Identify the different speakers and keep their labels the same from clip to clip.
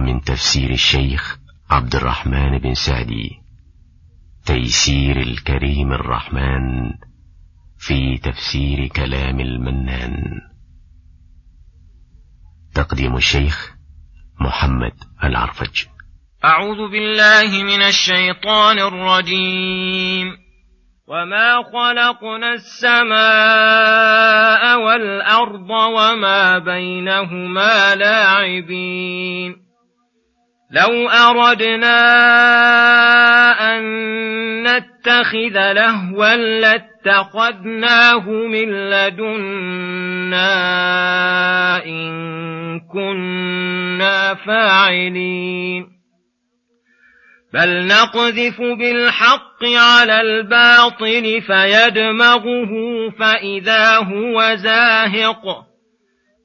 Speaker 1: من تفسير الشيخ عبد الرحمن بن سعدي. تيسير الكريم الرحمن في تفسير كلام المنان. تقديم الشيخ محمد العرفج.
Speaker 2: أعوذ بالله من الشيطان الرجيم. وما خلقنا السماء والأرض وما بينهما لاعبين. لو أردنا أن نتخذ لهوا لاتخذناه من لدنا إن كنا فاعلين. بل نقذف بالحق على الباطل فيدمغه فإذا هو زاهق.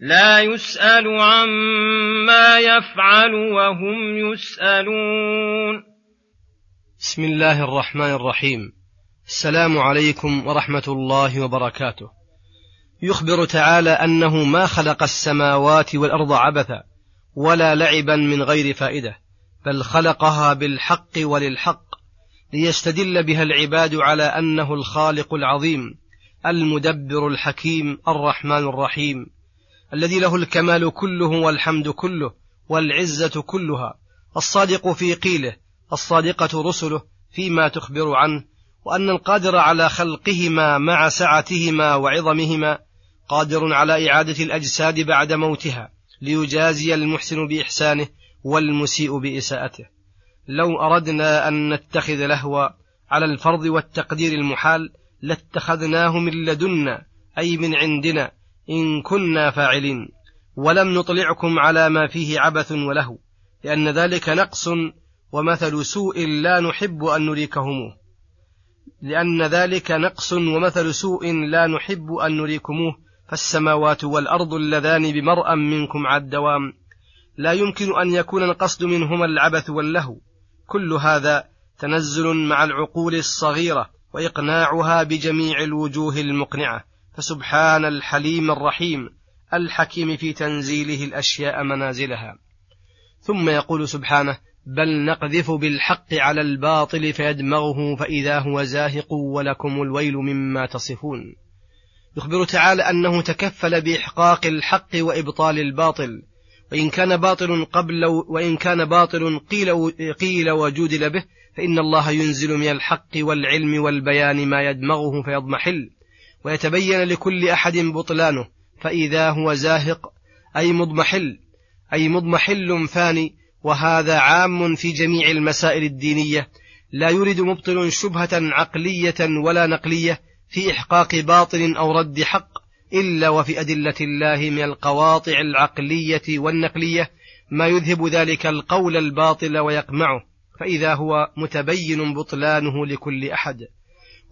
Speaker 2: لا يسأل عما يفعل وهم يسألون.
Speaker 3: بسم الله الرحمن الرحيم. السلام عليكم ورحمة الله وبركاته. يخبر تعالى أنه ما خلق السماوات والأرض عبثا ولا لعبا من غير فائدة بل خلقها بالحق وللحق ليستدل بها العباد على أنه الخالق العظيم المدبر الحكيم الرحمن الرحيم. الذي له الكمال كله والحمد كله والعزة كلها الصادق في قيله الصادقة رسله فيما تخبر عنه وأن القادر على خلقهما مع سعتهما وعظمهما قادر على إعادة الأجساد بعد موتها ليجازي المحسن بإحسانه والمسيء بإساءته. لو أردنا أن نتخذ لهوا على الفرض والتقدير المحال لاتخذناه من لدنا أي من عندنا إن كنا فاعلين. ولم نطلعكم على ما فيه عبث ولهو لأن ذلك نقص ومثل سوء لا نحب أن نريكهموه. لأن ذلك نقص ومثل سوء لا نحب أن نريكموه. فالسماوات والأرض اللذان بمرأ منكم على الدوام. لا يمكن أن يكون القصد منهما العبث واللهو. كل هذا تنزل مع العقول الصغيرة وإقناعها بجميع الوجوه المقنعة. فسبحان الحليم الرحيم الحكيم في تنزيله الأشياء منازلها. ثم يقول سبحانه بل نقذف بالحق على الباطل فيدمغه فإذا هو زاهق ولكم الويل مما تصفون. يخبر تعالى أنه تكفل بإحقاق الحق وإبطال الباطل. وإن كان باطل قبل وإن كان باطل قيل قيل وجودل به فإن الله ينزل من الحق والعلم والبيان ما يدمغه فيضمحل. ويتبين لكل أحد بطلانه فإذا هو زاهق أي مضمحل أي مضمحل فاني وهذا عام في جميع المسائل الدينية لا يريد مبطل شبهة عقلية ولا نقلية في إحقاق باطل أو رد حق إلا وفي أدلة الله من القواطع العقلية والنقلية ما يذهب ذلك القول الباطل ويقمعه فإذا هو متبين بطلانه لكل أحد.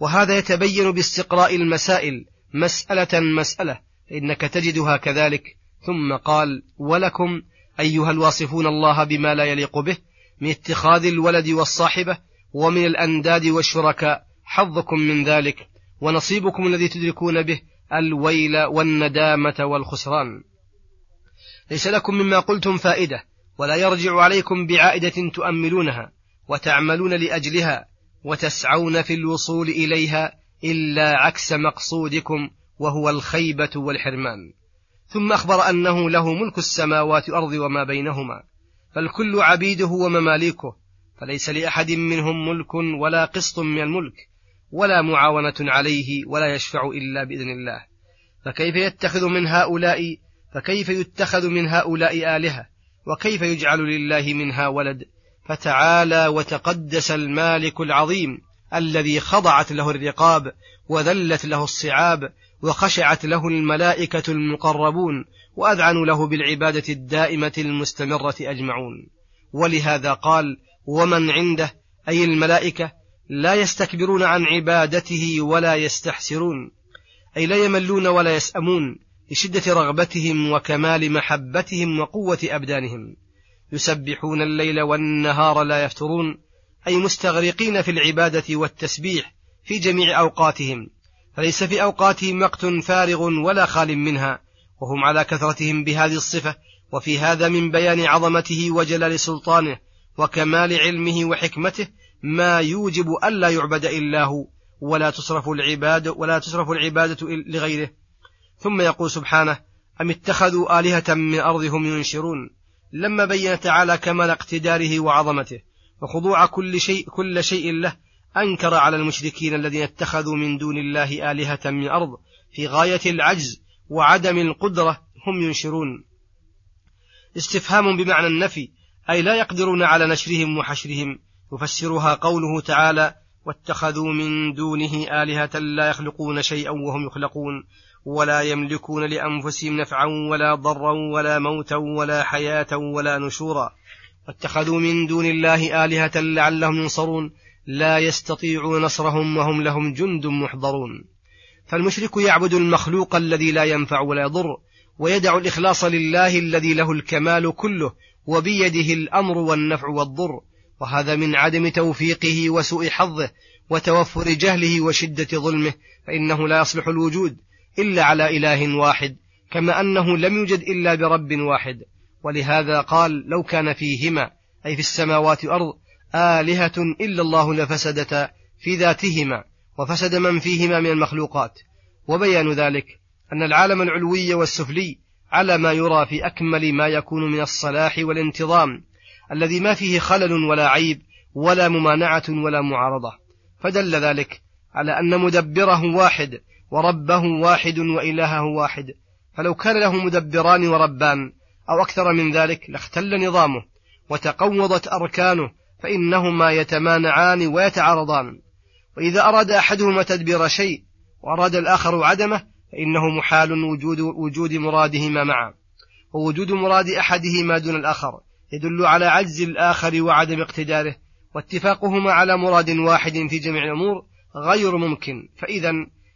Speaker 3: وهذا يتبين باستقراء المسائل مسألة مسألة فإنك تجدها كذلك. ثم قال ولكم أيها الواصفون الله بما لا يليق به من اتخاذ الولد والصاحبة ومن الأنداد والشركاء حظكم من ذلك ونصيبكم الذي تدركون به الويل والندامة والخسران. ليس لكم مما قلتم فائدة ولا يرجع عليكم بعائدة تؤملونها وتعملون لأجلها وتسعون في الوصول إليها إلا عكس مقصودكم وهو الخيبة والحرمان. ثم أخبر أنه له ملك السماوات والأرض وما بينهما. فالكل عبيده ومماليكه فليس لأحد منهم ملك ولا قسط من الملك ولا معاونة عليه ولا يشفع إلا بإذن الله. فكيف يتخذ من هؤلاء فكيف يتخذ من هؤلاء آلهة وكيف يجعل لله منها ولد فتعالى وتقدس المالك العظيم الذي خضعت له الرقاب وذلت له الصعاب وخشعت له الملائكة المقربون وأذعنوا له بالعبادة الدائمة المستمرة أجمعون. ولهذا قال ومن عنده أي الملائكة لا يستكبرون عن عبادته ولا يستحسرون أي لا يملون ولا يسأمون لشدة رغبتهم وكمال محبتهم وقوة أبدانهم يسبحون الليل والنهار لا يفترون أي مستغرقين في العبادة والتسبيح في جميع أوقاتهم. فليس في أوقاتهم وقت فارغ ولا خال منها. وهم على كثرتهم بهذه الصفة وفي هذا من بيان عظمته وجلال سلطانه وكمال علمه وحكمته ما يوجب ألا يعبد إلا هو ولا تصرف العباد ولا تصرف العبادة لغيره. ثم يقول سبحانه أم اتخذوا آلهة من أرضهم ينشرون؟ لما بين تعالى كمال اقتداره وعظمته وخضوع كل شيء كل شيء له أنكر على المشركين الذين اتخذوا من دون الله آلهة من أرض في غاية العجز وعدم القدرة هم ينشرون. استفهام بمعنى النفي أي لا يقدرون على نشرهم وحشرهم يفسرها قوله تعالى واتخذوا من دونه آلهة لا يخلقون شيئا وهم يخلقون ولا يملكون لأنفسهم نفعا ولا ضرا ولا موتا ولا حياة ولا نشورا. واتخذوا من دون الله آلهة لعلهم ينصرون. لا يستطيعون نصرهم وهم لهم جند محضرون. فالمشرك يعبد المخلوق الذي لا ينفع ولا يضر ويدع الإخلاص لله الذي له الكمال كله وبيده الأمر والنفع والضر. وهذا من عدم توفيقه وسوء حظه وتوفر جهله وشدة ظلمه فإنه لا يصلح الوجود. إلا على إله واحد كما أنه لم يوجد إلا برب واحد. ولهذا قال لو كان فيهما أي في السماوات والأرض آلهة إلا الله لفسدتا في ذاتهما وفسد من فيهما من المخلوقات. وبيان ذلك أن العالم العلوي والسفلي على ما يرى في أكمل ما يكون من الصلاح والانتظام الذي ما فيه خلل ولا عيب ولا ممانعة ولا معارضة. فدل ذلك على أن مدبره واحد وربه واحد وإلهه واحد. فلو كان له مدبران وربان أو أكثر من ذلك لاختل نظامه وتقوضت أركانه فإنهما يتمانعان ويتعارضان. وإذا أراد أحدهما تدبير شيء وأراد الآخر عدمه فإنه محال وجود, وجود مرادهما معا. ووجود مراد أحدهما دون الآخر يدل على عجز الآخر وعدم اقتداره واتفاقهما على مراد واحد في جميع الأمور غير ممكن. فإذا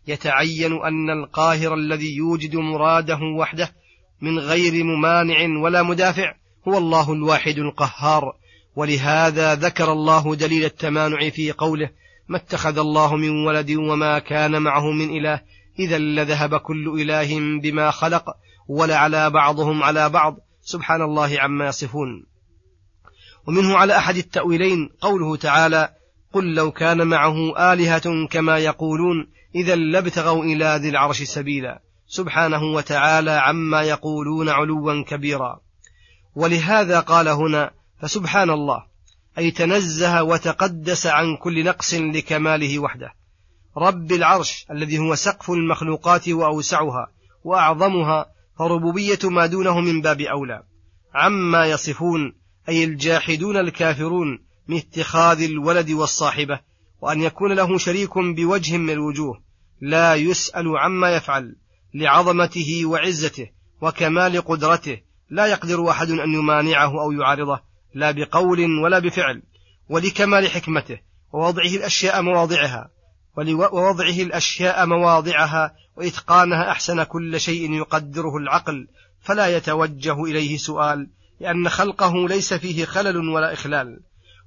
Speaker 3: يتعين أن القاهر الذي يوجد مراده وحده من غير ممانع ولا مدافع هو الله الواحد القهار. ولهذا ذكر الله دليل التمانع في قوله ما اتخذ الله من ولد وما كان معه من إله إذا لذهب كل إله بما خلق ولعلى بعضهم على بعض. سبحان الله عما يصفون. ومنه على أحد التأويلين قوله تعالى قل لو كان معه آلهة كما يقولون إذا لابتغوا إلى ذي العرش سبيلا. سبحانه وتعالى عما يقولون علوا كبيرا. ولهذا قال هنا فسبحان الله أي تنزه وتقدس عن كل نقص لكماله وحده. رب العرش الذي هو سقف المخلوقات وأوسعها وأعظمها فربوبية ما دونه من باب أولى. عما يصفون أي الجاحدون الكافرون من اتخاذ الولد والصاحبة وأن يكون له شريك بوجه من الوجوه لا يسأل عما يفعل لعظمته وعزته وكمال قدرته لا يقدر أحد أن يمانعه أو يعارضه لا بقول ولا بفعل ولكمال حكمته ووضعه الأشياء مواضعها ووضعه الأشياء مواضعها وإتقانها أحسن كل شيء يقدره العقل فلا يتوجه إليه سؤال لأن خلقه ليس فيه خلل ولا إخلال.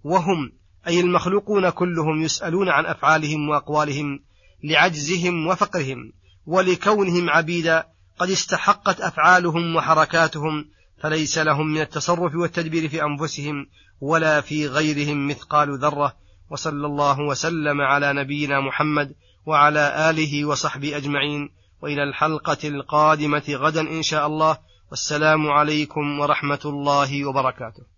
Speaker 3: وهم أي المخلوقون كلهم يسألون عن أفعالهم وأقوالهم لعجزهم وفقرهم ولكونهم عبيدا قد استحقت أفعالهم وحركاتهم فليس لهم من التصرف والتدبير في أنفسهم ولا في غيرهم مثقال ذرة. وصلى الله وسلم على نبينا محمد وعلى آله وصحبه أجمعين. وإلى الحلقة القادمة غدا إن شاء الله. والسلام عليكم ورحمة الله وبركاته.